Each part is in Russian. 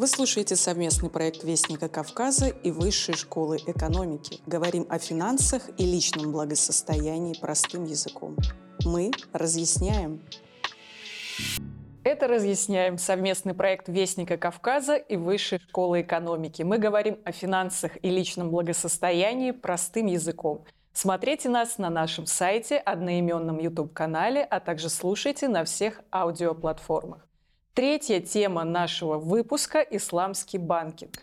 Вы слушаете совместный проект Вестника Кавказа и Высшей школы экономики. Говорим о финансах и личном благосостоянии простым языком. Мы разъясняем. Это «Разъясняем» – совместный проект Вестника Кавказа и Высшей школы экономики. Мы говорим о финансах и личном благосостоянии простым языком. Смотрите нас на нашем сайте, одноименном YouTube-канале, а также слушайте на всех аудиоплатформах. Третья тема нашего выпуска – исламский банкинг.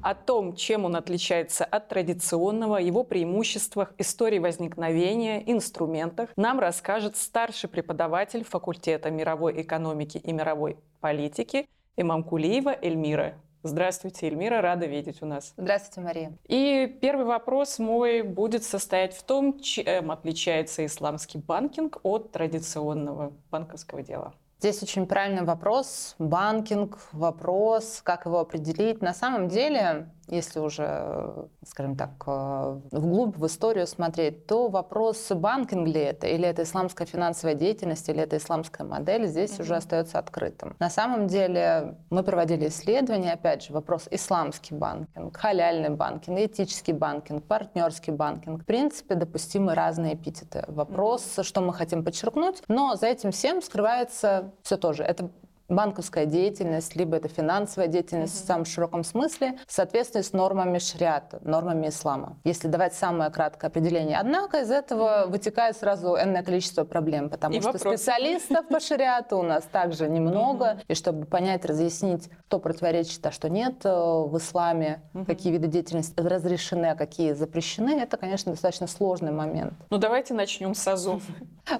О том, чем он отличается от традиционного, его преимуществах, истории возникновения, инструментах, нам расскажет старший преподаватель факультета мировой экономики и мировой политики Имам Кулиева Эльмира. Здравствуйте, Эльмира, рада видеть у нас. Здравствуйте, Мария. И первый вопрос мой будет состоять в том, чем отличается исламский банкинг от традиционного банковского дела. Здесь очень правильный вопрос. Банкинг, вопрос, как его определить. На самом деле, если уже, скажем так, э, вглубь в историю смотреть, то вопрос, банкинг ли это, или это исламская финансовая деятельность, или это исламская модель, здесь mm-hmm. уже остается открытым. На самом деле мы проводили исследования, опять же, вопрос исламский банкинг, халяльный банкинг, этический банкинг, партнерский банкинг. В принципе, допустимы разные эпитеты. Вопрос, mm-hmm. что мы хотим подчеркнуть, но за этим всем скрывается все тоже. Это банковская деятельность, либо это финансовая деятельность mm-hmm. в самом широком смысле в соответствии с нормами шариата, нормами ислама. Если давать самое краткое определение. Однако из этого mm-hmm. вытекает сразу энное количество проблем, потому и что вопросы. специалистов по шариату у нас также немного. Mm-hmm. И чтобы понять, разъяснить, что противоречит, а что нет э, в исламе, mm-hmm. какие виды деятельности разрешены, а какие запрещены, это, конечно, достаточно сложный момент. Ну давайте начнем с азов.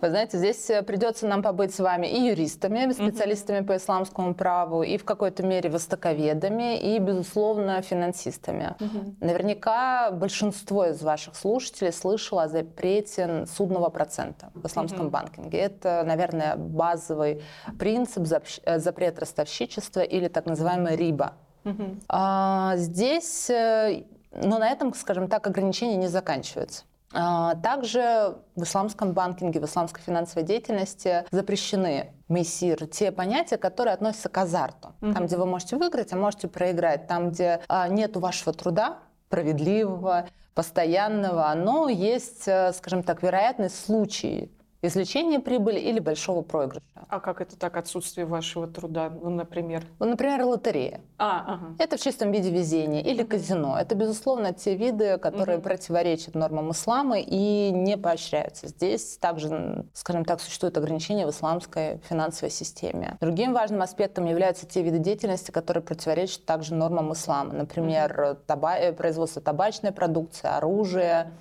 Вы знаете, здесь э, придется нам побыть с вами и юристами, специалистами mm-hmm. по исламскому праву, и в какой-то мере востоковедами, и, безусловно, финансистами. Угу. Наверняка большинство из ваших слушателей слышало о запрете судного процента в исламском угу. банкинге. Это, наверное, базовый принцип э, запрет ростовщичества или так называемый риба. Угу. А, здесь, э, но на этом, скажем так, ограничения не заканчиваются. А, также в исламском банкинге, в исламской финансовой деятельности запрещены мессир, те понятия, которые относятся к азарту. Mm-hmm. Там, где вы можете выиграть, а можете проиграть. Там, где а, нет вашего труда, справедливого, постоянного, но есть, э, скажем так, вероятность случаев извлечения прибыли или большого проигрыша. А как это так, отсутствие вашего труда, ну, например? Ну, например, лотерея. А, ага. Это в чистом виде везение. Или казино. Это, безусловно, те виды, которые угу. противоречат нормам ислама и не поощряются. Здесь также, скажем так, существует ограничения в исламской финансовой системе. Другим важным аспектом являются те виды деятельности, которые противоречат также нормам ислама. Например, угу. таба- производство табачной продукции, оружия,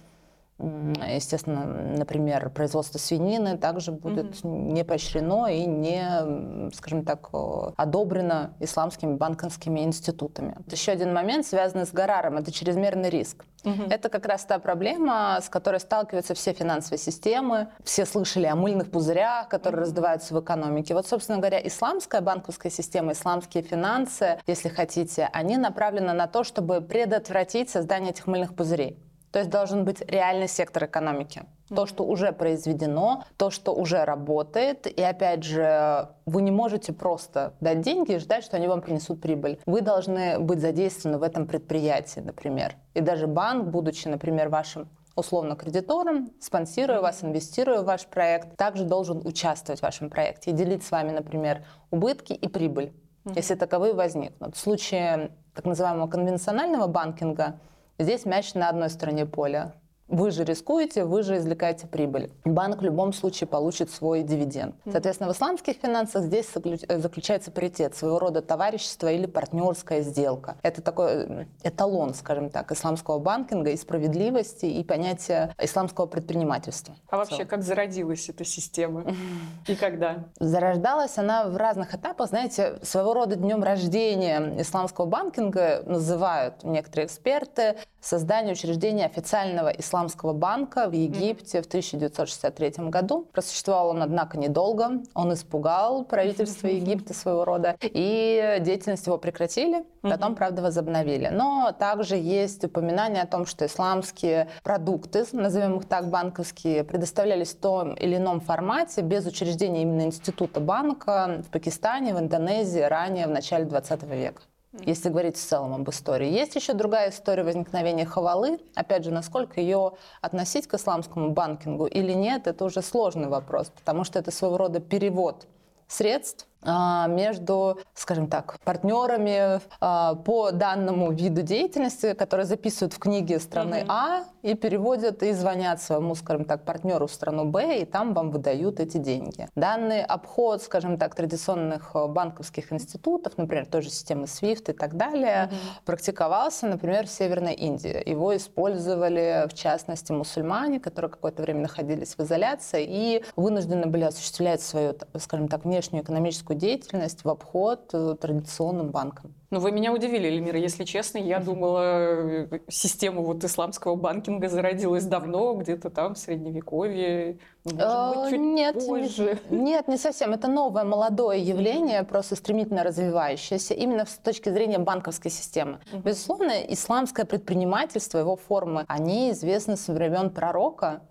Естественно, например, производство свинины также будет угу. не поощрено и не, скажем так, одобрено исламскими банковскими институтами. Еще один момент, связанный с Гараром, это чрезмерный риск. Угу. Это как раз та проблема, с которой сталкиваются все финансовые системы. Все слышали о мыльных пузырях, которые угу. раздуваются в экономике. Вот, собственно говоря, исламская банковская система, исламские финансы, если хотите, они направлены на то, чтобы предотвратить создание этих мыльных пузырей. То есть должен быть реальный сектор экономики. То, что уже произведено, то, что уже работает. И опять же, вы не можете просто дать деньги и ждать, что они вам принесут прибыль. Вы должны быть задействованы в этом предприятии, например. И даже банк, будучи, например, вашим условно кредитором, спонсируя вас, инвестируя в ваш проект, также должен участвовать в вашем проекте и делить с вами, например, убытки и прибыль, если таковые возникнут. В случае так называемого конвенционального банкинга Здесь мяч на одной стороне поля. Вы же рискуете, вы же извлекаете прибыль. Банк в любом случае получит свой дивиденд. Соответственно, в исламских финансах здесь э, заключается паритет, своего рода товарищество или партнерская сделка. Это такой э, эталон, скажем так, исламского банкинга и справедливости, и понятия исламского предпринимательства. А вообще, как зародилась эта система? И когда? Зарождалась она в разных этапах. Знаете, своего рода днем рождения исламского банкинга называют некоторые эксперты создание учреждения официального исламского банка в Египте в 1963 году. Просуществовал он, однако, недолго. Он испугал правительство Египта своего рода, и деятельность его прекратили, потом, правда, возобновили. Но также есть упоминание о том, что исламские продукты, назовем их так, банковские, предоставлялись в том или ином формате без учреждения именно института банка в Пакистане, в Индонезии ранее, в начале 20 века если говорить в целом об истории. Есть еще другая история возникновения хавалы. Опять же, насколько ее относить к исламскому банкингу или нет, это уже сложный вопрос, потому что это своего рода перевод средств между, скажем так, партнерами а, по данному виду деятельности, которые записывают в книге страны угу. А и переводят и звонят своему, скажем так, партнеру в страну Б, и там вам выдают эти деньги. Данный обход, скажем так, традиционных э, банковских институтов, например, той же системы SWIFT и так далее, угу. практиковался, например, в Северной Индии. Его использовали, в частности, мусульмане, которые какое-то время находились в изоляции и вынуждены были осуществлять свою, скажем так, внешнюю экономическую деятельность в обход э, традиционным банкам. Ну, вы меня удивили, Эльмира, если честно. Я думала, э, система вот исламского банкинга зародилась давно, где-то там, в Средневековье. Может быть, чуть нет, позже. Нет, не совсем. Это новое, молодое явление, просто стремительно развивающееся, именно с точки зрения банковской системы. Безусловно, исламское предпринимательство, его формы, они известны со времен пророка.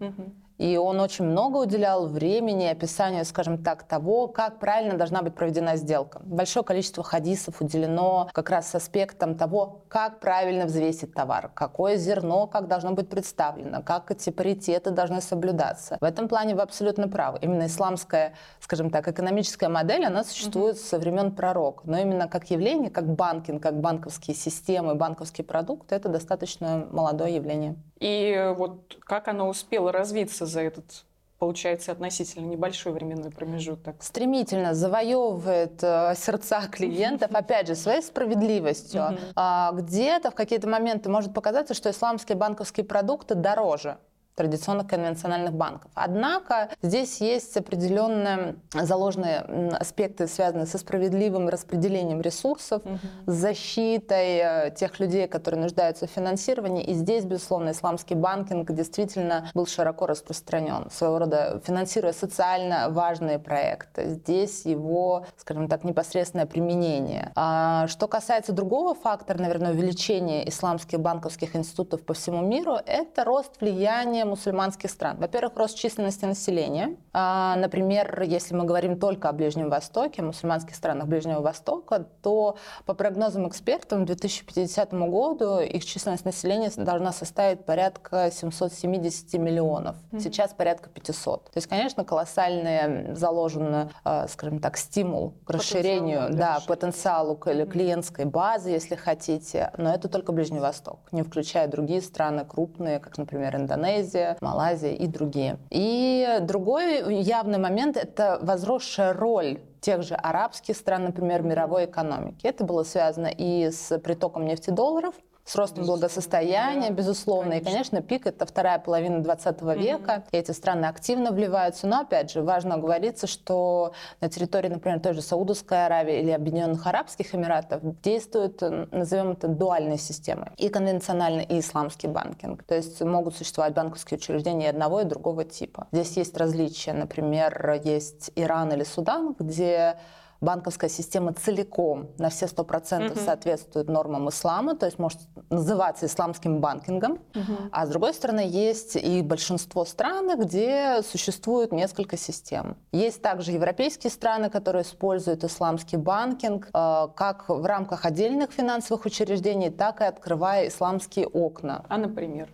И он очень много уделял времени описанию, скажем так, того, как правильно должна быть проведена сделка. Большое количество хадисов уделено как раз с аспектом того, как правильно взвесить товар, какое зерно, как должно быть представлено, как эти паритеты должны соблюдаться. В этом плане вы абсолютно правы. Именно исламская, скажем так, экономическая модель, она существует mm-hmm. со времен пророка. Но именно как явление, как банкинг, как банковские системы, банковский продукт, это достаточно молодое явление. И вот как оно успело развиться за этот получается, относительно небольшой временной промежуток. Стремительно завоевывает э, сердца клиентов, опять же, своей справедливостью. А, где-то в какие-то моменты может показаться, что исламские банковские продукты дороже традиционных конвенциональных банков. Однако здесь есть определенные заложенные аспекты, связанные со справедливым распределением ресурсов, угу. с защитой э, тех людей, которые нуждаются в финансировании. И здесь, безусловно, исламский банкинг действительно был широко распространен, своего рода финансируя социально важные проекты. Здесь его, скажем так, непосредственное применение. А что касается другого фактора, наверное, увеличения исламских банковских институтов по всему миру, это рост влияния мусульманских стран. Во-первых, рост численности населения. А, например, если мы говорим только о Ближнем Востоке, мусульманских странах Ближнего Востока, то по прогнозам экспертов к 2050 году их численность населения должна составить порядка 770 миллионов. Mm-hmm. Сейчас порядка 500. То есть, конечно, колоссальный заложен, а, скажем так, стимул к расширению, да, потенциалу клиентской базы, если хотите. Но это только Ближний Восток, не включая другие страны крупные, как, например, Индонезия, Индонезия, Малайзия и другие. И другой явный момент – это возросшая роль тех же арабских стран, например, мировой экономики. Это было связано и с притоком нефтедолларов, с ростом благосостояния, безусловно. И, конечно, пик — это вторая половина 20 века. Mm-hmm. эти страны активно вливаются. Но, опять же, важно оговориться, что на территории, например, той же Саудовской Аравии или Объединенных Арабских Эмиратов действует, назовем это, дуальная система. И конвенциональный, и исламский банкинг. То есть могут существовать банковские учреждения одного и другого типа. Здесь есть различия. Например, есть Иран или Судан, где банковская система целиком на все сто процентов соответствует нормам ислама, то есть может называться исламским банкингом. Угу. А с другой стороны, есть и большинство стран, где существует несколько систем. Есть также европейские страны, которые используют исламский банкинг э, как в рамках отдельных финансовых учреждений, так и открывая исламские окна. А, например?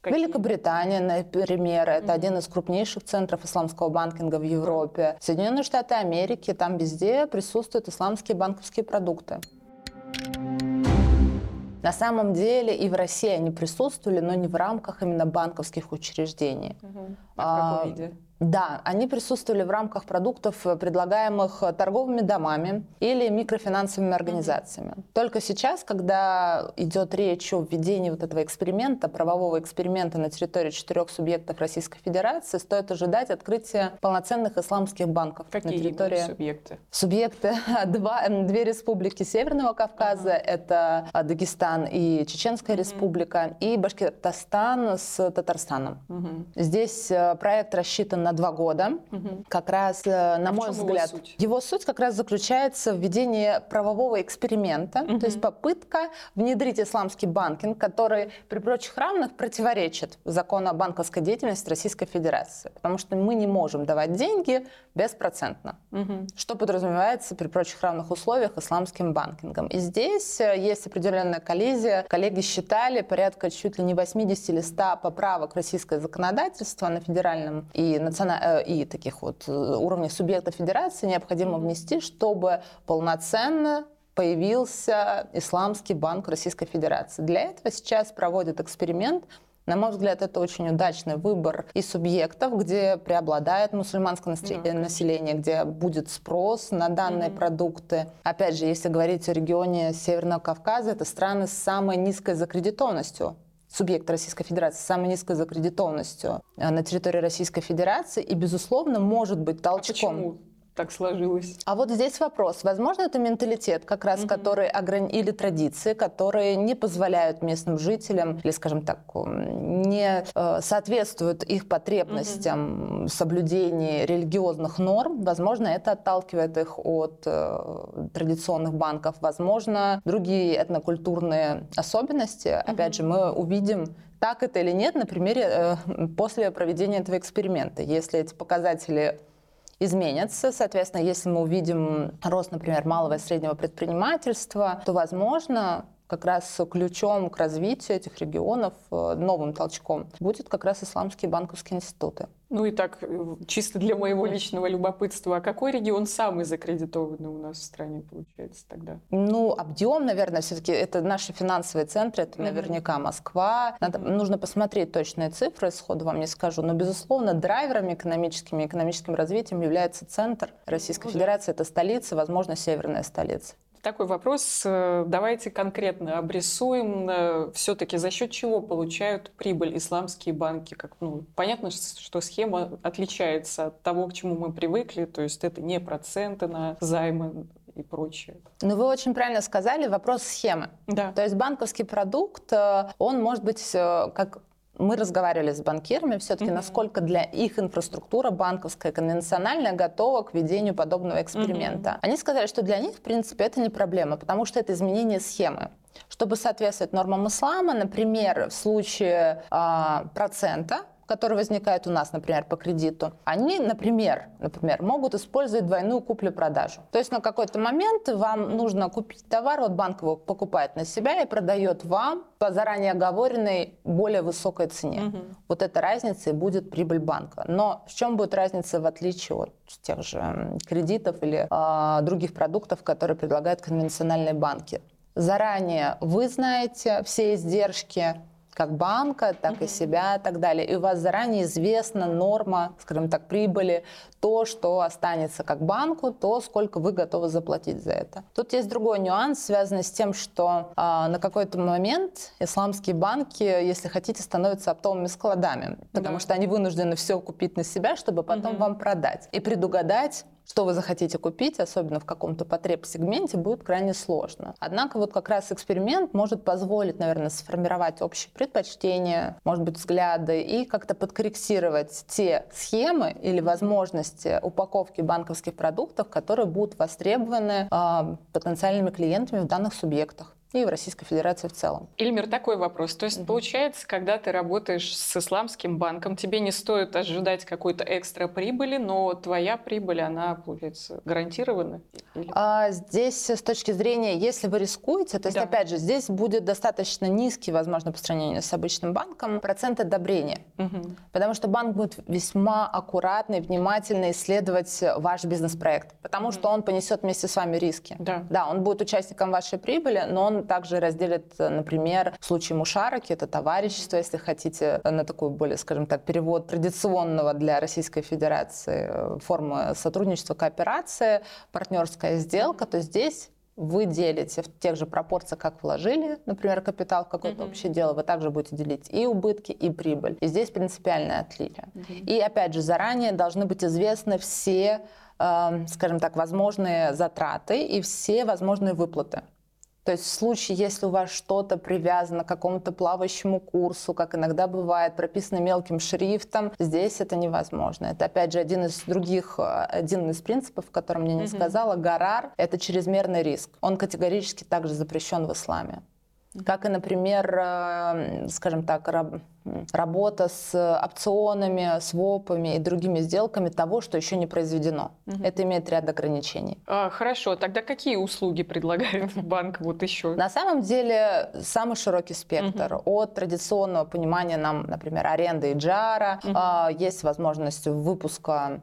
Какие? Великобритания, например, это mm-hmm. один из крупнейших центров исламского банкинга в Европе. Соединенные Штаты Америки, там везде присутствуют исламские банковские продукты. На самом деле и в России они присутствовали, но не в рамках именно банковских учреждений. Угу. А, а в каком виде? Да, они присутствовали в рамках продуктов, э, предлагаемых э, торговыми домами или микрофинансовыми организациями. Только сейчас, когда идет речь о введении вот этого эксперимента, правового эксперимента на территории четырех субъектов Российской Федерации, стоит ожидать открытия полноценных исламских банков Какие на территории... субъекты? Субъекты два, две республики Северного Кавказа, uh-huh. это Дагестан и Чеченская uh-huh. республика, и Башкортостан с Татарстаном. Uh-huh. Здесь э, проект рассчитан на два года. Угу. Как раз, э, на а мой взгляд, его суть? его суть как раз заключается в введении правового эксперимента, угу. то есть попытка внедрить исламский банкинг, который при прочих равных противоречит закону о банковской деятельности Российской Федерации, потому что мы не можем давать деньги беспроцентно, угу. что подразумевается при прочих равных условиях исламским банкингом. И здесь э, есть определенная коллизия. Коллеги считали порядка чуть ли не 80 или 100 поправок российское законодательство на федеральном и национальном Э, и таких вот э, уровней субъекта федерации необходимо внести, чтобы полноценно появился Исламский банк Российской Федерации. Для этого сейчас проводят эксперимент на мой взгляд, это очень удачный выбор и субъектов, где преобладает мусульманское да, население, где будет спрос на данные mm-hmm. продукты. Опять же, если говорить о регионе Северного Кавказа, это страны с самой низкой закредитованностью субъект Российской Федерации с самой низкой закредитованностью э, на территории Российской Федерации и, безусловно, может быть толчком. А почему? Так сложилось. А вот здесь вопрос. Возможно, это менталитет, как раз, угу. который ограни... или традиции, которые не позволяют местным жителям, или, скажем так, не э, соответствуют их потребностям угу. соблюдения религиозных норм. Возможно, это отталкивает их от э, традиционных банков. Возможно, другие этнокультурные особенности. Угу. Опять же, мы увидим так это или нет на примере э, после проведения этого эксперимента. Если эти показатели изменятся. Соответственно, если мы увидим рост, например, малого и среднего предпринимательства, то, возможно, как раз ключом к развитию этих регионов, э, новым толчком, будет как раз исламские банковские институты. Ну и так, э, чисто для моего личного любопытства, а какой регион самый закредитованный у нас в стране получается тогда? Ну, объем, наверное, все-таки это наши финансовые центры, это наверняка Москва. Надо, Нужно посмотреть точные цифры, сходу вам не скажу, но, безусловно, драйверами экономическими, экономическим развитием является центр Российской ну, Федерации, это столица, возможно, северная столица. Такой вопрос. Э, давайте конкретно обрисуем. Э, Все-таки за счет чего получают прибыль исламские банки? Как, ну, понятно, что схема отличается от того, к чему мы привыкли. То есть это не проценты на займы и прочее. Ну, вы очень правильно сказали, вопрос схемы. Да. То есть банковский продукт, э, он может быть как мы разговаривали с банкирами все-таки, mm-hmm. насколько для их инфраструктура банковская, конвенциональная готова к ведению подобного эксперимента. Mm-hmm. Они сказали, что для них, в принципе, это не проблема, потому что это изменение схемы. Чтобы соответствовать нормам ислама, например, в случае а, процента, которые возникают у нас, например, по кредиту, они, например, например, могут использовать двойную куплю-продажу. То есть на какой-то момент вам нужно купить товар, вот банк его покупает на себя и продает вам по заранее оговоренной более высокой цене. Угу. Вот эта разница и будет прибыль банка. Но в чем будет разница в отличие от тех же кредитов или э, других продуктов, которые предлагают конвенциональные банки? Заранее вы знаете все издержки, как банка, так и себя и так далее. И у вас заранее известна норма, скажем так, прибыли, то, что останется как банку, то, сколько вы готовы заплатить за это. Тут есть другой нюанс, связанный с тем, что а, на какой-то момент исламские банки, если хотите, становятся оптовыми складами, потому да. что они вынуждены все купить на себя, чтобы потом угу. вам продать. И предугадать что вы захотите купить, особенно в каком-то потреб-сегменте, будет крайне сложно. Однако вот как раз эксперимент может позволить, наверное, сформировать общие предпочтения, может быть, взгляды и как-то подкорректировать те схемы или возможности упаковки банковских продуктов, которые будут востребованы э, потенциальными клиентами в данных субъектах и в Российской Федерации в целом. Ильмир, такой вопрос. То есть, угу. получается, когда ты работаешь с исламским банком, тебе не стоит ожидать какой-то экстра прибыли, но твоя прибыль, она, получается, гарантирована? А, здесь с точки зрения, если вы рискуете, то есть, да. опять же, здесь будет достаточно низкий, возможно, по сравнению с обычным банком, процент одобрения. Угу. Потому что банк будет весьма аккуратно и внимательно исследовать ваш бизнес-проект, потому угу. что он понесет вместе с вами риски. Да. да, он будет участником вашей прибыли, но он он также разделит, например, в случае мушараки, это товарищество, если хотите, на такой более, скажем так, перевод традиционного для Российской Федерации э, формы сотрудничества, кооперации, партнерская сделка, то здесь вы делите в тех же пропорциях, как вложили, например, капитал в какое-то mm-hmm. общее дело, вы также будете делить и убытки, и прибыль. И здесь принципиальное отличие. Mm-hmm. И опять же, заранее должны быть известны все, э, скажем так, возможные затраты и все возможные выплаты. То есть в случае, если у вас что-то привязано к какому-то плавающему курсу, как иногда бывает, прописано мелким шрифтом, здесь это невозможно. Это, опять же, один из других, э, один из принципов, о котором мне не mm-hmm. сказала, гарар — это чрезмерный риск. Он категорически также запрещен в исламе. Как и, например, э, скажем так, работа с опционами, свопами и другими сделками того, что еще не произведено. Угу. Это имеет ряд ограничений. А, хорошо, тогда какие услуги предлагает банк вот еще? На самом деле самый широкий спектр. Угу. От традиционного понимания нам, например, аренды и джара, угу. есть возможность выпуска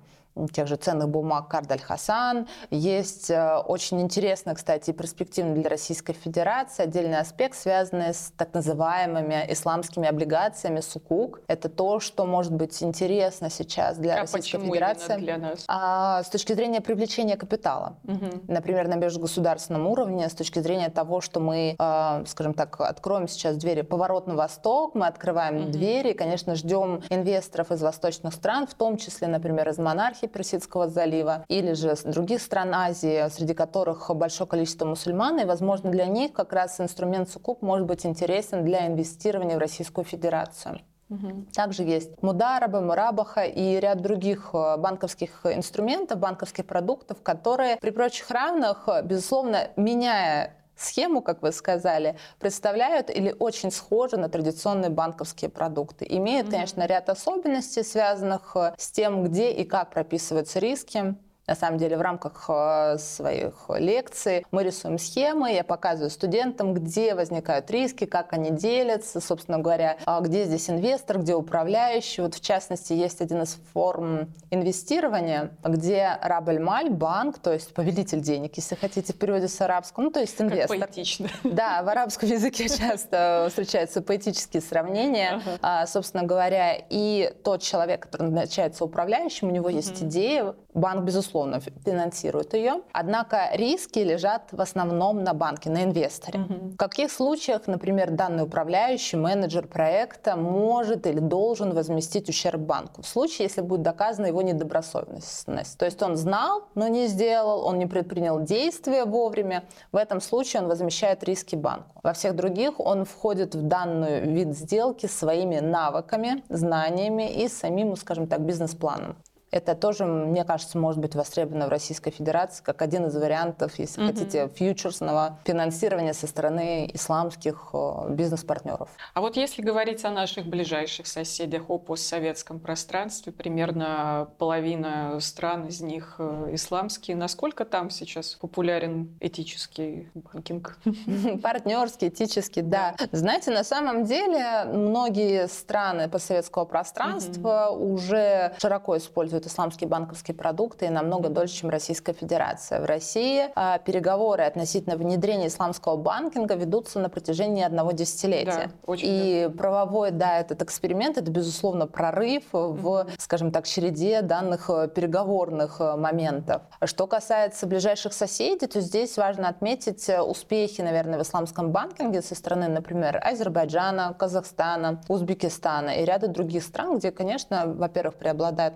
тех же ценных бумаг Кардаль Хасан. Есть э, очень интересно, кстати, и перспективно для Российской Федерации отдельный аспект, связанный с так называемыми исламскими облигациями СУКУК. Это то, что может быть интересно сейчас для а Российской Федерации. для нас? А, с точки зрения привлечения капитала. Угу. Например, на межгосударственном уровне, с точки зрения того, что мы, э, скажем так, откроем сейчас двери поворот на восток, мы открываем угу. двери, и, конечно, ждем инвесторов из восточных стран, в том числе, например, из монархии, монархий Персидского залива или же других стран Азии, среди которых большое количество мусульман, и, возможно, для них как раз инструмент сукук может быть интересен для инвестирования в Российскую Федерацию. Угу. Также есть Мудараба, Мурабаха и ряд других э, банковских инструментов, банковских продуктов, которые при прочих равных, безусловно, меняя схему, как вы сказали, представляют или очень схожи на традиционные банковские продукты. Имеют, mm-hmm. конечно, ряд особенностей, связанных э, с тем, где и как прописываются риски, на самом деле в рамках э, своих лекций мы рисуем схемы, я показываю студентам, где возникают риски, как они делятся, собственно говоря, а где здесь инвестор, где управляющий. Вот в частности есть один из форм инвестирования, где Рабель-Маль, банк, то есть повелитель денег, если хотите в переводе с арабского, ну то есть инвестор. Как поэтично. Да, в арабском языке часто встречаются поэтические сравнения. А, собственно говоря, и тот человек, который назначается управляющим, у него есть идея, банк, безусловно, безусловно, финансирует ее. Однако риски лежат в основном на банке, на инвесторе. Угу. В каких случаях, например, данный управляющий, менеджер проекта может или должен возместить ущерб банку? В случае, если будет доказана его недобросовестность. То есть он знал, но не сделал, он не предпринял действия вовремя. В этом случае он возмещает риски банку. Во всех других он входит в данный вид сделки своими навыками, знаниями и самим, скажем так, бизнес-планом. Это тоже, мне кажется, может быть востребовано в Российской Федерации как один из вариантов, если mm-hmm. хотите, фьючерсного финансирования со стороны исламских э, бизнес-партнеров. А вот если говорить о наших ближайших соседях о постсоветском пространстве, примерно половина стран из них э, исламские, насколько там сейчас популярен этический банкинг? Партнерский, этический, да. Знаете, на самом деле многие страны постсоветского пространства уже широко используют используют исламские банковские продукты и намного дольше, чем Российская Федерация. В России а, переговоры относительно внедрения исламского банкинга ведутся на протяжении одного десятилетия. Да, очень и да. правовой, да, этот эксперимент, это, безусловно, прорыв в, скажем так, череде данных э, переговорных э, моментов. Что касается ближайших соседей, то здесь важно отметить э, успехи, наверное, в исламском банкинге со стороны, например, Азербайджана, Казахстана, Узбекистана и ряда других стран, где, конечно, во-первых, преобладает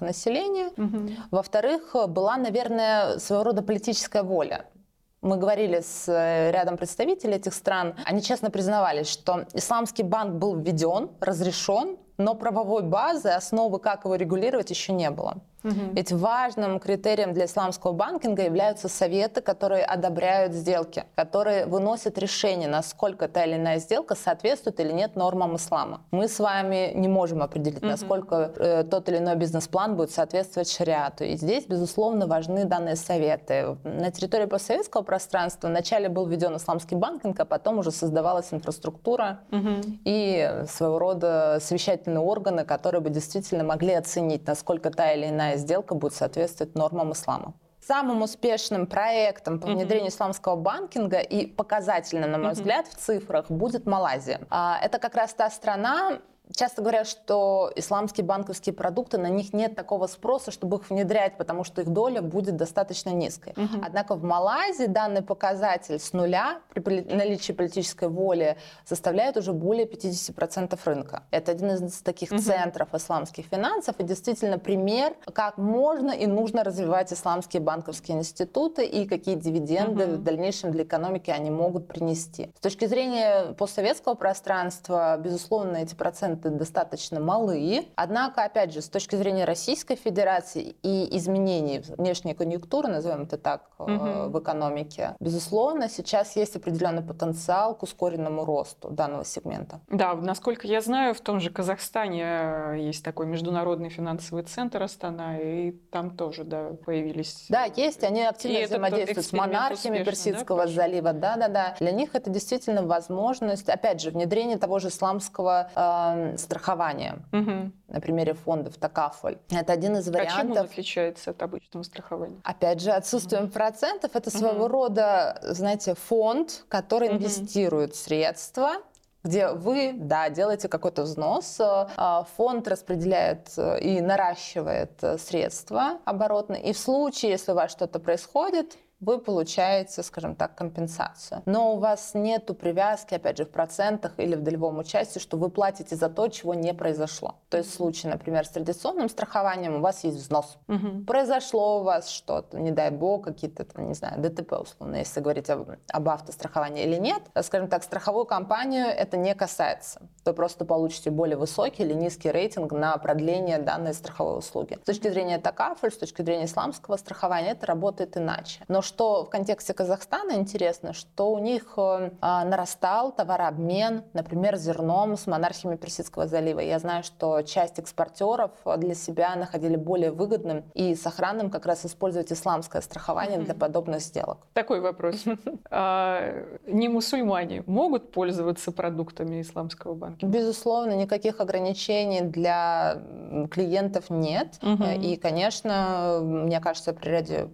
мусульманское населения. Угу. Во-вторых, была, наверное, своего рода политическая воля. Мы говорили с э, рядом представителей этих стран. Они честно признавались, что исламский банк был введен, разрешен, но правовой базы, основы, как его регулировать, еще не было. Угу. Ведь важным критерием для исламского банкинга являются советы, которые одобряют сделки, которые выносят решение, насколько та или иная сделка соответствует или нет нормам ислама. Мы с вами не можем определить, угу. насколько э, тот или иной бизнес-план будет соответствовать шариату. И здесь, безусловно, важны данные советы. На территории постсоветского пространства вначале был введен исламский банкинг, а потом уже создавалась инфраструктура угу. и своего рода совещательные органы, которые бы действительно могли оценить, насколько та или иная сделка будет соответствовать нормам ислама. самым успешным проектом по внедрению исламского банкинга и показательно, на мой взгляд, в цифрах будет Малайзия. А, это как раз та страна, Часто говорят, что исламские банковские продукты, на них нет такого спроса, чтобы их внедрять, потому что их доля будет достаточно низкой. Угу. Однако в Малайзии данный показатель с нуля при наличии политической воли составляет уже более 50% рынка. Это один из таких угу. центров исламских финансов и действительно пример, как можно и нужно развивать исламские банковские институты и какие дивиденды угу. в дальнейшем для экономики они могут принести. С точки зрения постсоветского пространства, безусловно, эти проценты проценты достаточно малые. Однако, опять же, с точки зрения Российской Федерации и изменений внешней конъюнктуры, назовем это так, угу. в экономике, безусловно, сейчас есть определенный потенциал к ускоренному росту данного сегмента. Да, насколько я знаю, в том же Казахстане э, есть такой международный финансовый центр Астана, и там тоже, да, появились... Да, есть, они активно и взаимодействуют с монархиями Персидского да, залива, да-да-да. Для них это действительно возможность, опять же, внедрение того же исламского э, страхования. Угу. На примере фондов Такафоль. Это один из вариантов. А чем он отличается от обычного страхования? Опять же, отсутствием угу. процентов. Это своего угу. рода, знаете, фонд, который угу. инвестирует средства где вы, да, делаете какой-то взнос, а фонд распределяет э, и наращивает э, средства оборотные, и в случае, если у вас что-то происходит, вы получаете, скажем так, компенсацию. Но у вас нету привязки, опять же, в процентах или в долевом участии, что вы платите за то, чего не произошло. То есть в случае, например, с традиционным страхованием у вас есть взнос. Угу. Произошло у вас что-то, не дай бог, какие-то, там, не знаю, ДТП условно, если говорить об, об автостраховании или нет. Скажем так, страховую компанию это не касается. Вы просто получите более высокий или низкий рейтинг на продление данной страховой услуги. С точки зрения ТАКАФЛь, с точки зрения исламского страхования, это работает иначе. Но что в контексте Казахстана интересно, что у них э, а, нарастал товарообмен, например, зерном с монархиями Персидского залива. Я знаю, что часть экспортеров для себя находили более выгодным и сохранным как раз использовать исламское страхование для подобных сделок. Такой вопрос. А, не мусульмане могут пользоваться продуктами исламского банка? Безусловно, никаких ограничений для клиентов нет. И, конечно, мне кажется, при ряде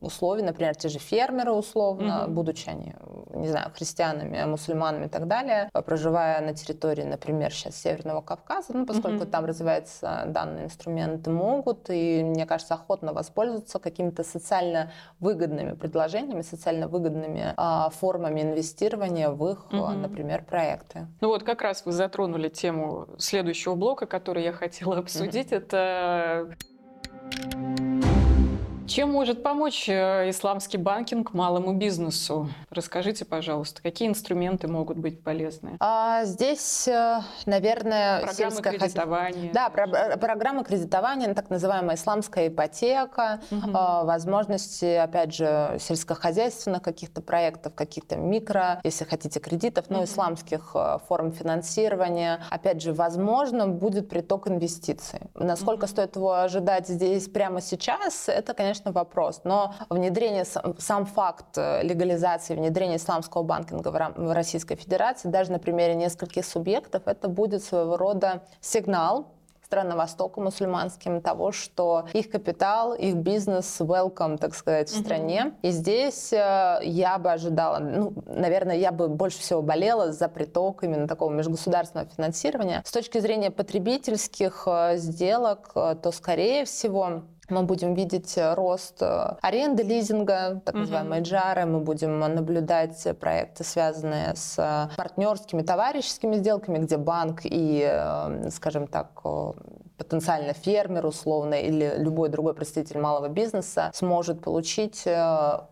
условий, например, те же фермеры условно, угу. будучи они, не знаю, христианами, мусульманами и так далее, проживая на территории, например, сейчас Северного Кавказа, ну, поскольку угу. там развивается данный инструмент, могут и, мне кажется, охотно воспользоваться какими-то социально выгодными предложениями, социально выгодными а, формами инвестирования в их, угу. например, проекты. Ну вот как раз вы затронули тему следующего блока, который я хотела обсудить. Угу. Это чем может помочь э, исламский банкинг малому бизнесу? Расскажите, пожалуйста, какие инструменты могут быть полезны? А, здесь, э, наверное, программы сельское кредитования. Да, про- э, программы кредитования, так называемая исламская ипотека, угу. а, возможности, опять же, сельскохозяйственных каких-то проектов, каких-то микро, если хотите, кредитов, но угу. исламских форм финансирования. Опять же, возможно, будет приток инвестиций. Насколько угу. стоит его ожидать здесь прямо сейчас, это, конечно, конечно, вопрос. Но внедрение, сам факт э, легализации, внедрения исламского банкинга в Российской Федерации, даже на примере нескольких субъектов, это будет своего рода сигнал стран Востока мусульманским того, что их капитал, их бизнес welcome, так сказать, в mm-hmm. стране. И здесь э, я бы ожидала, ну, наверное, я бы больше всего болела за приток именно такого межгосударственного финансирования. С точки зрения потребительских э, сделок, то, скорее всего, мы будем видеть э, рост э, аренды, лизинга, так называемые джары. Мы будем наблюдать проекты, связанные с э, партнерскими, товарищескими сделками, где банк и, скажем так, потенциально фермер условно или любой другой представитель малого бизнеса сможет получить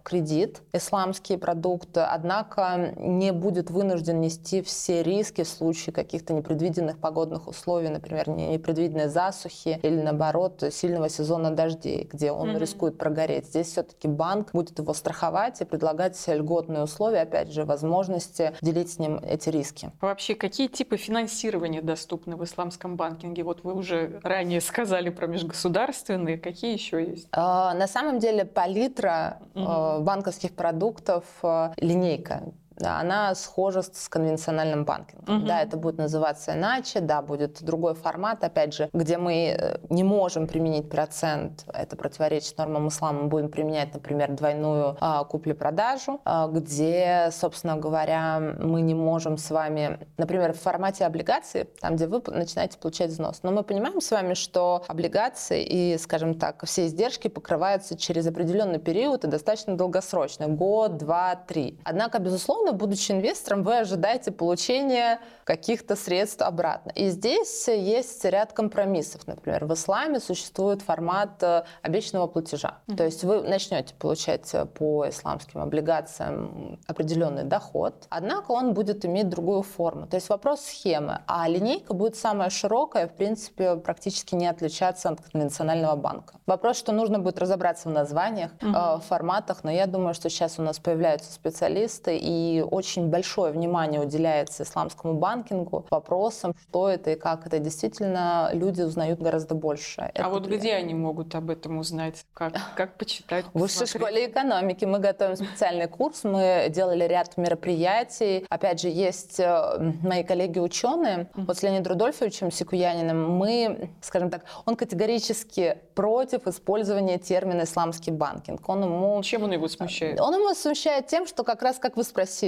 кредит, исламский продукт, однако не будет вынужден нести все риски в случае каких-то непредвиденных погодных условий, например, непредвиденной засухи или, наоборот, сильного сезона дождей, где он mm-hmm. рискует прогореть. Здесь все-таки банк будет его страховать и предлагать льготные условия, опять же, возможности делить с ним эти риски. Вообще, какие типы финансирования доступны в исламском банкинге? Вот вы уже ранее сказали про межгосударственные, какие еще есть? А, на самом деле палитра mm-hmm. банковских продуктов, а, линейка она схожа с конвенциональным банкингом. Угу. Да, это будет называться иначе, да, будет другой формат, опять же, где мы э, не можем применить процент, это противоречит нормам ислама, мы будем применять, например, двойную а, купли-продажу, а, где, собственно говоря, мы не можем с вами, например, в формате облигаций, там, где вы начинаете получать взнос. Но мы понимаем с вами, что облигации и, скажем так, все издержки покрываются через определенный период и достаточно долгосрочно, год, два, три. Однако, безусловно, будучи инвестором, вы ожидаете получения каких-то средств обратно. И здесь есть ряд компромиссов. Например, в исламе существует формат э, обещанного платежа. Mm-hmm. То есть вы начнете получать э, по исламским облигациям определенный доход, однако он будет иметь другую форму. То есть вопрос схемы. А линейка будет самая широкая, в принципе, практически не отличаться от конвенционального банка. Вопрос, что нужно будет разобраться в названиях, mm-hmm. форматах, но я думаю, что сейчас у нас появляются специалисты, и очень большое внимание уделяется исламскому банкингу, вопросам, что это и как это. Действительно, люди узнают гораздо больше. А это вот где они могут об этом узнать? Как, как почитать? В высшей школе экономики мы готовим специальный курс, мы делали ряд мероприятий. Опять же, есть э, мои коллеги-ученые, вот с Леонидом Рудольфовичем Сикуяниным, мы, скажем так, он категорически против использования термина «исламский банкинг». Он ему... Чем он его смущает? Он его смущает тем, что как раз, как вы спросили,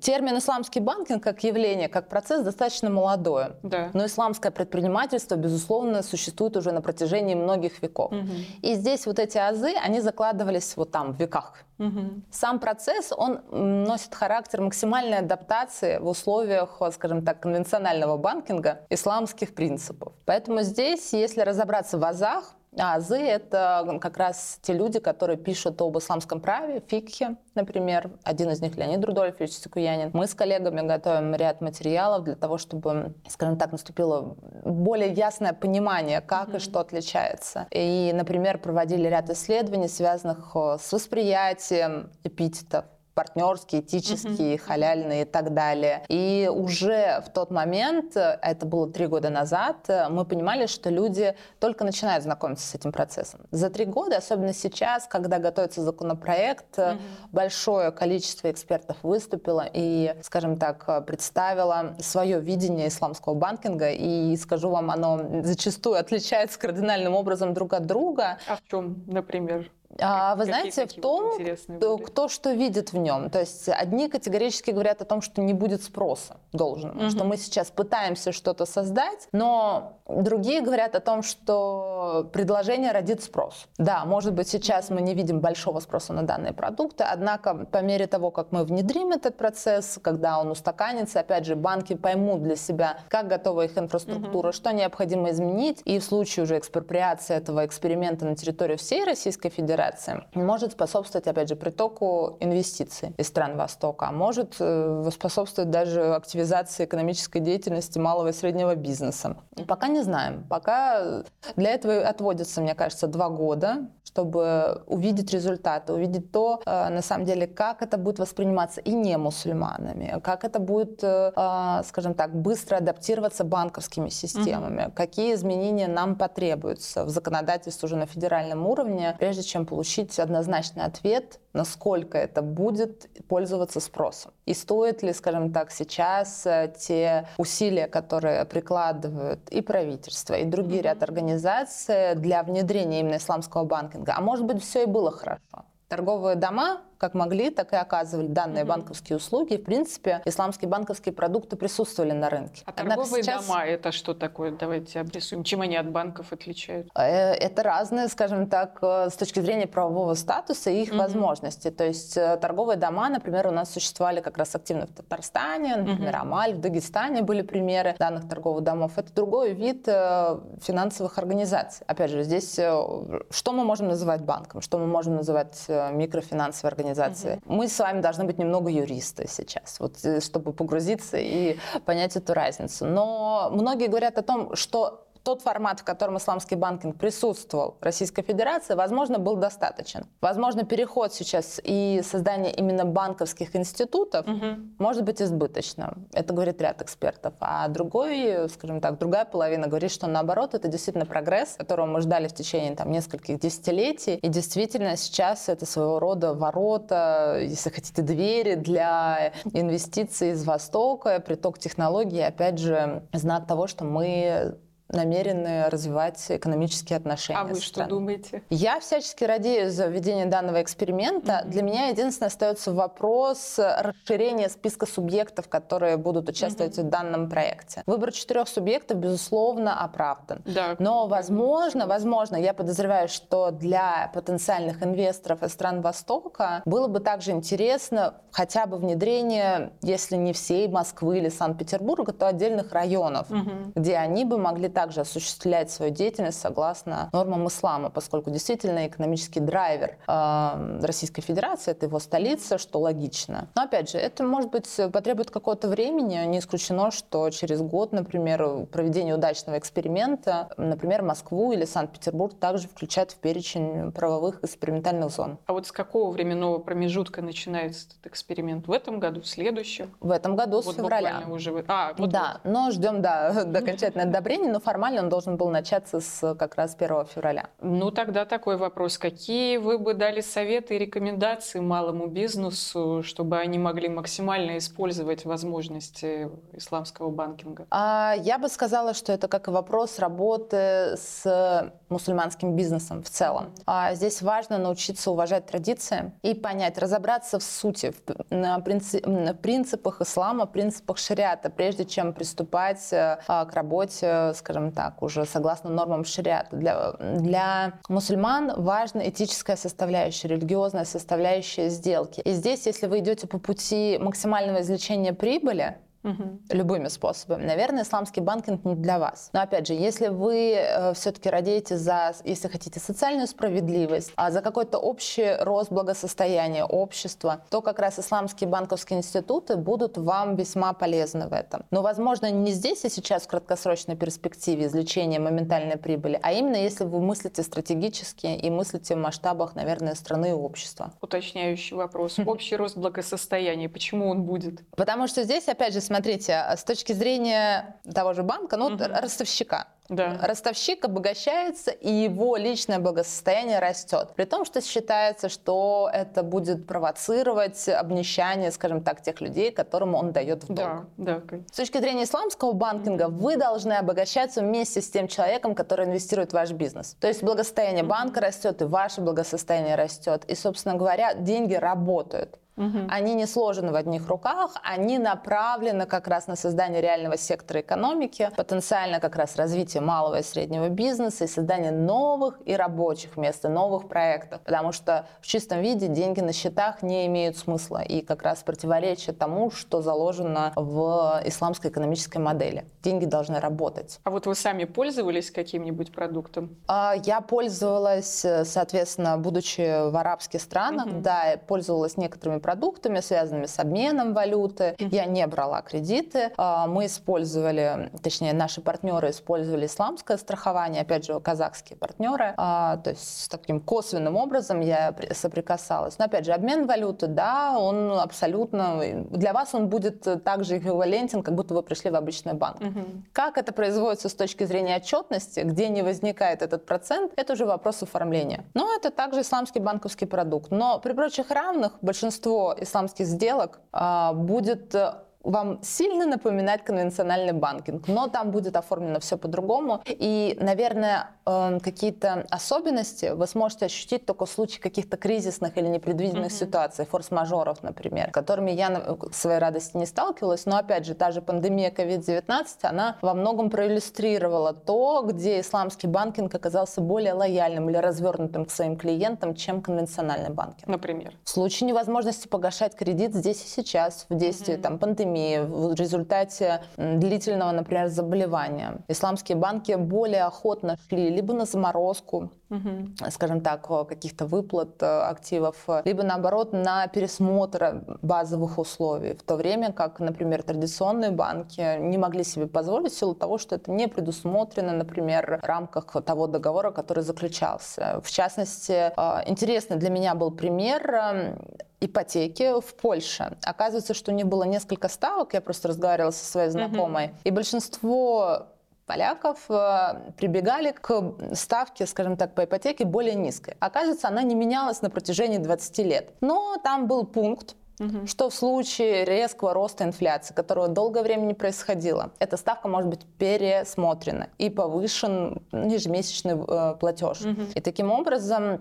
термин «исламский банкинг» как явление, как процесс достаточно молодое. Да. Но исламское предпринимательство, безусловно, существует уже на протяжении многих веков. Угу. И здесь вот эти азы, они закладывались вот там, в веках. Угу. Сам процесс, он носит характер максимальной адаптации в условиях, скажем так, конвенционального банкинга исламских принципов. Поэтому здесь, если разобраться в азах, а азы — это как раз те люди, которые пишут об исламском праве, фикхе, например. Один из них Леонид Рудольфович Сикуянин. Мы с коллегами готовим ряд материалов для того, чтобы, скажем так, наступило более ясное понимание, как mm-hmm. и что отличается. И, например, проводили ряд исследований, связанных э, с восприятием эпитетов партнерские, этические, mm-hmm. халяльные и так далее. И уже в тот момент, это было три года назад, мы понимали, что люди только начинают знакомиться с этим процессом. За три года, особенно сейчас, когда готовится законопроект, mm-hmm. большое количество экспертов выступило и, скажем так, представило свое видение исламского банкинга. И скажу вам, оно зачастую отличается кардинальным образом друг от друга. А в чем, например? А, вы знаете, в том, кто, кто что видит в нем. То есть одни категорически говорят о том, что не будет спроса должного, угу. что мы сейчас пытаемся что-то создать, но другие говорят о том, что предложение родит спрос. Да, может быть, сейчас мы не видим большого спроса на данные продукты, однако по мере того, как мы внедрим этот процесс, когда он устаканится, опять же, банки поймут для себя, как готова их инфраструктура, угу. что необходимо изменить, и в случае уже экспроприации этого эксперимента на территории всей Российской Федерации Федерации может способствовать, опять же, притоку инвестиций из стран Востока, а может э, способствовать даже активизации экономической деятельности малого и среднего бизнеса. Пока не знаем. Пока для этого отводится, мне кажется, два года, чтобы увидеть результаты, увидеть то, э, на самом деле, как это будет восприниматься и не мусульманами, как это будет, э, скажем так, быстро адаптироваться банковскими системами, mm-hmm. какие изменения нам потребуются в законодательстве уже на федеральном уровне, прежде чем получить однозначный ответ, насколько это будет пользоваться спросом. И стоит ли, скажем так, сейчас э, те усилия, которые прикладывают и правительство, и другие ряд организаций для внедрения именно исламского банкинга. А может быть, все и было хорошо. Торговые дома как могли, так и оказывали данные mm-hmm. банковские услуги. В принципе, исламские банковские продукты присутствовали на рынке. А Однако торговые сейчас... дома это что такое? Давайте обрисуем. Чем они от банков отличаются? Э, это разные, скажем так, э, с точки зрения правового статуса и их mm-hmm. возможностей. То есть э, торговые дома, например, у нас существовали как раз активно в Татарстане, например, mm-hmm. Амаль, в Дагестане были примеры данных торговых домов. Это другой вид финансовых организаций. Опять же, здесь что мы можем называть банком, что мы можем называть микрофинансовой организацией? Организации. Угу. Мы с вами должны быть немного юристы сейчас, вот, э, чтобы погрузиться и понять эту разницу. Но многие говорят о том, что тот формат, в котором исламский банкинг присутствовал в Российской Федерации, возможно, был достаточен. Возможно, переход сейчас и создание именно банковских институтов угу. может быть избыточным. Это говорит ряд экспертов. А другой, скажем так, другая половина говорит, что наоборот, это действительно прогресс, которого мы ждали в течение там, нескольких десятилетий. И действительно сейчас это своего рода ворота, если хотите, двери для инвестиций из Востока, приток технологий, опять же, знак того, что мы намерены развивать экономические отношения. А вы что думаете? Я всячески радею за введение данного эксперимента. Mm-hmm. Для меня единственное остается вопрос расширения списка субъектов, которые будут участвовать mm-hmm. в данном проекте. Выбор четырех субъектов, безусловно, оправдан. Да. Но, возможно, возможно, я подозреваю, что для потенциальных инвесторов из стран Востока было бы также интересно хотя бы внедрение, если не всей Москвы или Санкт-Петербурга, то отдельных районов, mm-hmm. где они бы могли также осуществлять свою деятельность согласно нормам ислама, поскольку действительно экономический драйвер э, Российской Федерации это его столица, что логично. Но опять же, это может быть потребует какого-то времени. Не исключено, что через год, например, проведение удачного эксперимента, например, Москву или Санкт-Петербург также включать в перечень правовых экспериментальных зон. А вот с какого временного промежутка начинается этот эксперимент? В этом году, в следующем? В этом году вот с февраля. Уже... А, вот да, вот. но ждем да, до окончательного одобрения, но формально он должен был начаться с как раз 1 февраля. Ну, тогда такой вопрос. Какие вы бы дали советы и рекомендации малому бизнесу, чтобы они могли максимально использовать возможности исламского банкинга? А, я бы сказала, что это как и вопрос работы с мусульманским бизнесом в целом. А, здесь важно научиться уважать традиции и понять, разобраться в сути, в, принципах ислама, принципах шариата, прежде чем приступать а, к работе, скажем, скажем так, уже согласно нормам шариата. Для, для мусульман важна этическая составляющая, религиозная составляющая сделки. И здесь, если вы идете по пути максимального извлечения прибыли, угу. любыми способами. Наверное, исламский банкинг не для вас. Но опять же, если вы э, все-таки радеете за, если хотите, социальную справедливость, а за какой-то общий рост благосостояния общества, то как раз исламские банковские институты будут вам весьма полезны в этом. Но, возможно, не здесь и сейчас в краткосрочной перспективе извлечения моментальной прибыли, а именно если вы мыслите стратегически и мыслите в масштабах, наверное, страны и общества. Уточняющий вопрос. Общий рост благосостояния, почему он будет? Потому что здесь, опять же, смотрите, а с точки зрения того же банка, ну, угу. ростовщика, да. Ростовщик обогащается, и его личное благосостояние растет. При том, что считается, что это будет провоцировать обнищание, скажем так, тех людей, которым он дает в долг. Да, да. С точки зрения исламского банкинга, вы должны обогащаться вместе с тем человеком, который инвестирует в ваш бизнес. То есть благосостояние банка растет, и ваше благосостояние растет. И, собственно говоря, деньги работают. Угу. Они не сложены в одних руках, они направлены как раз на создание реального сектора экономики, потенциально как раз развитие малого и среднего бизнеса и создание новых и рабочих мест, и новых проектов. Потому что в чистом виде деньги на счетах не имеют смысла и как раз противоречат тому, что заложено в исламской экономической модели. Деньги должны работать. А вот вы сами пользовались каким-нибудь продуктом? А, я пользовалась, соответственно, будучи в арабских странах, угу. да, пользовалась некоторыми продуктами, связанными с обменом валюты. Я не брала кредиты. А, мы использовали, точнее, наши партнеры использовали исламское страхование, опять же, казахские партнеры. А, то есть с таким косвенным образом я соприкасалась. Но опять же, обмен валюты, да, он абсолютно... Для вас он будет также эквивалентен, как будто вы пришли в обычный банк. Угу. Как это производится с точки зрения отчетности, где не возникает этот процент, это уже вопрос оформления. Но это также исламский банковский продукт. Но при прочих равных большинство исламских сделок а, будет э, вам сильно напоминать конвенциональный банкинг, но там будет оформлено все по-другому. И, наверное, эм, какие-то особенности вы сможете ощутить только в случае каких-то кризисных или непредвиденных mm-hmm. ситуаций, форс-мажоров, например, которыми я к своей радости не сталкивалась. Но, опять же, та же пандемия COVID-19, она во многом проиллюстрировала то, где исламский банкинг оказался более лояльным или развернутым к своим клиентам, чем конвенциональный банкинг. Например? В случае невозможности погашать кредит здесь и сейчас, в действии mm-hmm. там, пандемии, пандемии, в результате длительного, например, заболевания. Исламские банки более охотно шли либо на заморозку, угу. скажем так, каких-то выплат э, активов, либо наоборот на пересмотр базовых условий, в то время как, например, традиционные банки не могли себе позволить в силу того, что это не предусмотрено, например, в рамках того договора, который заключался. В частности, э, интересный для меня был пример эм, ипотеки в Польше. Оказывается, что у них было несколько ставок, я просто разговаривала со своей знакомой, mm-hmm. и большинство поляков э, прибегали к ставке, скажем так, по ипотеке более низкой. Оказывается, она не менялась на протяжении 20 лет. Но там был пункт, Угу. Что в случае резкого роста инфляции, которого долгое время не происходило, эта ставка может быть пересмотрена и повышен ежемесячный э, платеж. Угу. И таким образом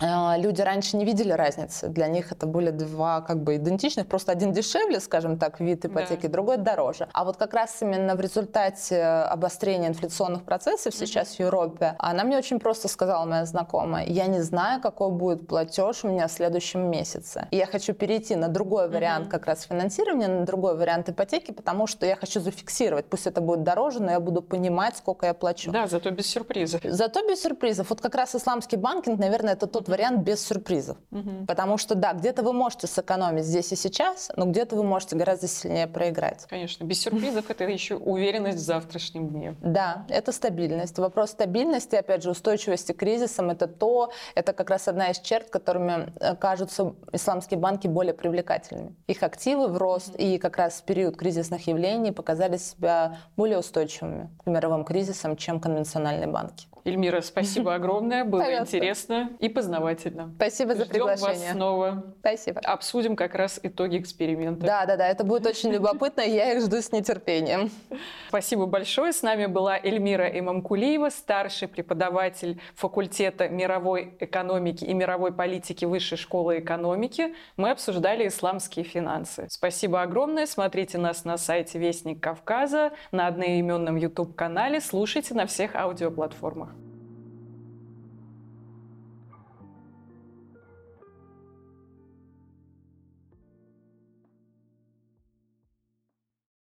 люди раньше не видели разницы. Для них это были два как бы идентичных, просто один дешевле, скажем так, вид ипотеки, да. другой дороже. А вот как раз именно в результате обострения инфляционных процессов сейчас mm-hmm. в Европе, она мне очень просто сказала, моя знакомая, я не знаю, какой будет платеж у меня в следующем месяце. И я хочу перейти на другой вариант mm-hmm. как раз финансирования, на другой вариант ипотеки, потому что я хочу зафиксировать. Пусть это будет дороже, но я буду понимать, сколько я плачу. Да, зато без сюрпризов. Зато без сюрпризов. Вот как раз исламский банкинг, наверное, это тот тот вариант без сюрпризов. Угу. Потому что, да, где-то вы можете сэкономить здесь и сейчас, но где-то вы можете гораздо сильнее проиграть. Конечно, без сюрпризов это еще уверенность в завтрашнем дне. Да, это стабильность. Вопрос стабильности, опять же, устойчивости к кризисам, это то, это как раз одна из черт, которыми э, кажутся исламские банки более привлекательными. Их активы в рост и как раз в период кризисных явлений показали себя более устойчивыми к мировым кризисам, чем конвенциональные банки. Эльмира, спасибо огромное. Было Пожалуйста. интересно и познавательно. Спасибо за Ждем приглашение. вас снова. Спасибо. Обсудим как раз итоги эксперимента. Да, да, да. Это будет очень любопытно, я их жду с нетерпением. Спасибо большое. С нами была Эльмира Имамкулиева, старший преподаватель факультета мировой экономики и мировой политики Высшей школы экономики. Мы обсуждали исламские финансы. Спасибо огромное. Смотрите нас на сайте Вестник Кавказа, на одноименном YouTube-канале, слушайте на всех аудиоплатформах.